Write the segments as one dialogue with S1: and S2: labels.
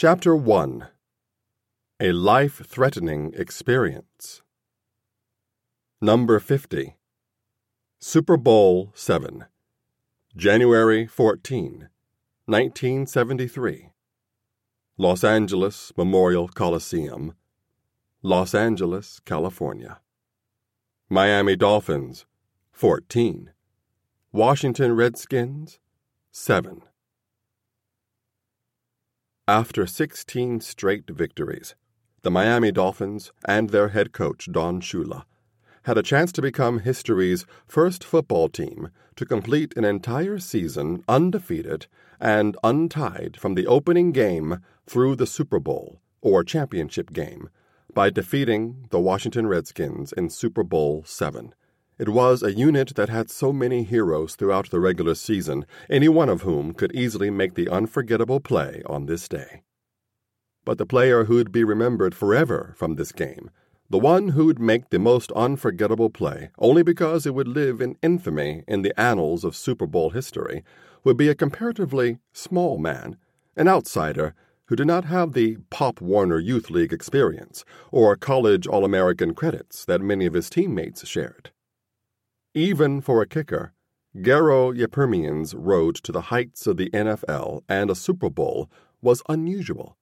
S1: Chapter 1 A Life Threatening Experience. Number 50. Super Bowl 7. January 14, 1973. Los Angeles Memorial Coliseum, Los Angeles, California. Miami Dolphins 14. Washington Redskins 7. After 16 straight victories, the Miami Dolphins and their head coach, Don Shula, had a chance to become history's first football team to complete an entire season undefeated and untied from the opening game through the Super Bowl, or championship game, by defeating the Washington Redskins in Super Bowl VII. It was a unit that had so many heroes throughout the regular season, any one of whom could easily make the unforgettable play on this day. But the player who'd be remembered forever from this game, the one who'd make the most unforgettable play only because it would live in infamy in the annals of Super Bowl history, would be a comparatively small man, an outsider who did not have the Pop Warner Youth League experience or college All American credits that many of his teammates shared. Even for a kicker, Garo Yepremian's road to the heights of the NFL and a Super Bowl was unusual.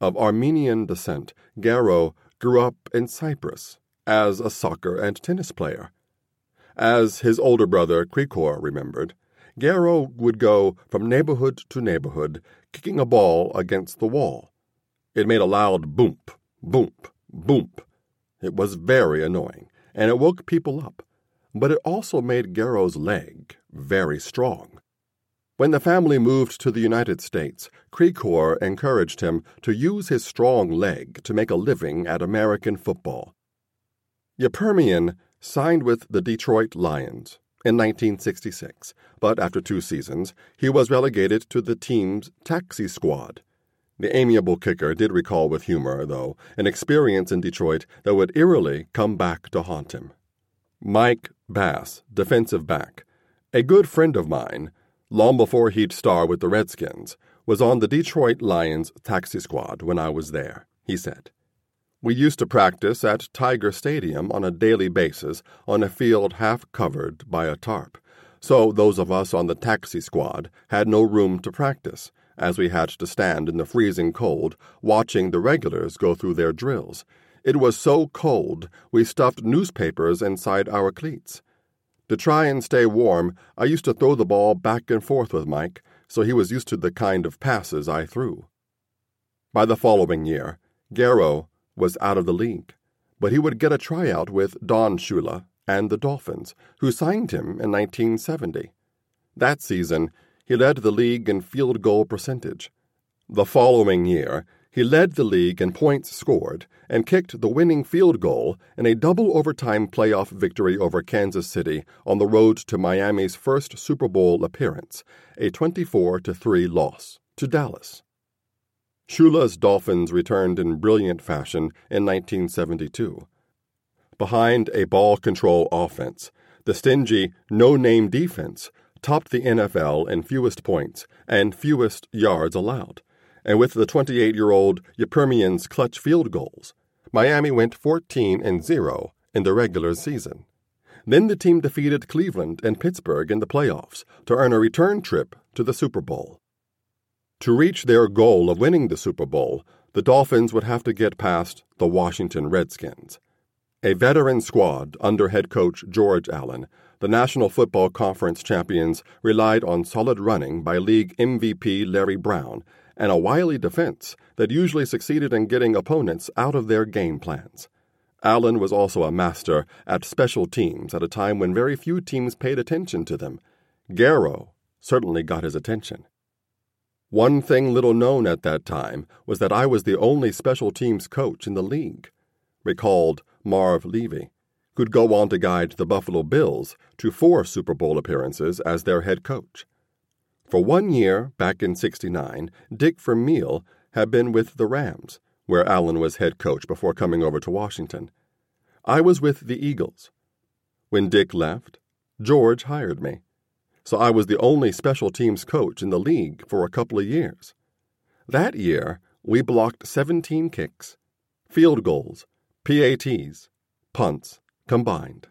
S1: Of Armenian descent, Garo grew up in Cyprus as a soccer and tennis player. As his older brother Krikor remembered, Garo would go from neighborhood to neighborhood, kicking a ball against the wall. It made a loud boomp, boomp, boomp. It was very annoying, and it woke people up but it also made Garo's leg very strong. When the family moved to the United States, Krikor encouraged him to use his strong leg to make a living at American football. Yepremian signed with the Detroit Lions in 1966, but after two seasons, he was relegated to the team's taxi squad. The amiable kicker did recall with humor, though, an experience in Detroit that would eerily come back to haunt him. Mike Bass, defensive back, a good friend of mine, long before he'd star with the Redskins, was on the Detroit Lions taxi squad when I was there, he said. We used to practice at Tiger Stadium on a daily basis on a field half covered by a tarp, so those of us on the taxi squad had no room to practice, as we had to stand in the freezing cold watching the regulars go through their drills it was so cold we stuffed newspapers inside our cleats. To try and stay warm, I used to throw the ball back and forth with Mike, so he was used to the kind of passes I threw. By the following year, Garo was out of the league, but he would get a tryout with Don Shula and the Dolphins, who signed him in 1970. That season, he led the league in field goal percentage. The following year, he led the league in points scored and kicked the winning field goal in a double overtime playoff victory over Kansas City on the road to Miami's first Super Bowl appearance, a 24 3 loss to Dallas. Shula's Dolphins returned in brilliant fashion in 1972. Behind a ball control offense, the stingy, no name defense topped the NFL in fewest points and fewest yards allowed and with the 28 year old Yepremian's clutch field goals, Miami went 14 and 0 in the regular season. Then the team defeated Cleveland and Pittsburgh in the playoffs to earn a return trip to the Super Bowl. To reach their goal of winning the Super Bowl, the Dolphins would have to get past the Washington Redskins. A veteran squad under head coach George Allen, the National Football Conference champions relied on solid running by league MVP Larry Brown and a wily defense that usually succeeded in getting opponents out of their game plans. Allen was also a master at special teams at a time when very few teams paid attention to them. Garo certainly got his attention. One thing little known at that time was that I was the only special teams coach in the league, recalled Marv Levy, who'd go on to guide the Buffalo Bills to four Super Bowl appearances as their head coach. For one year, back in 69, Dick Vermeil had been with the Rams, where Allen was head coach before coming over to Washington. I was with the Eagles. When Dick left, George hired me. So I was the only special teams coach in the league for a couple of years. That year, we blocked 17 kicks, field goals, PATs, punts combined.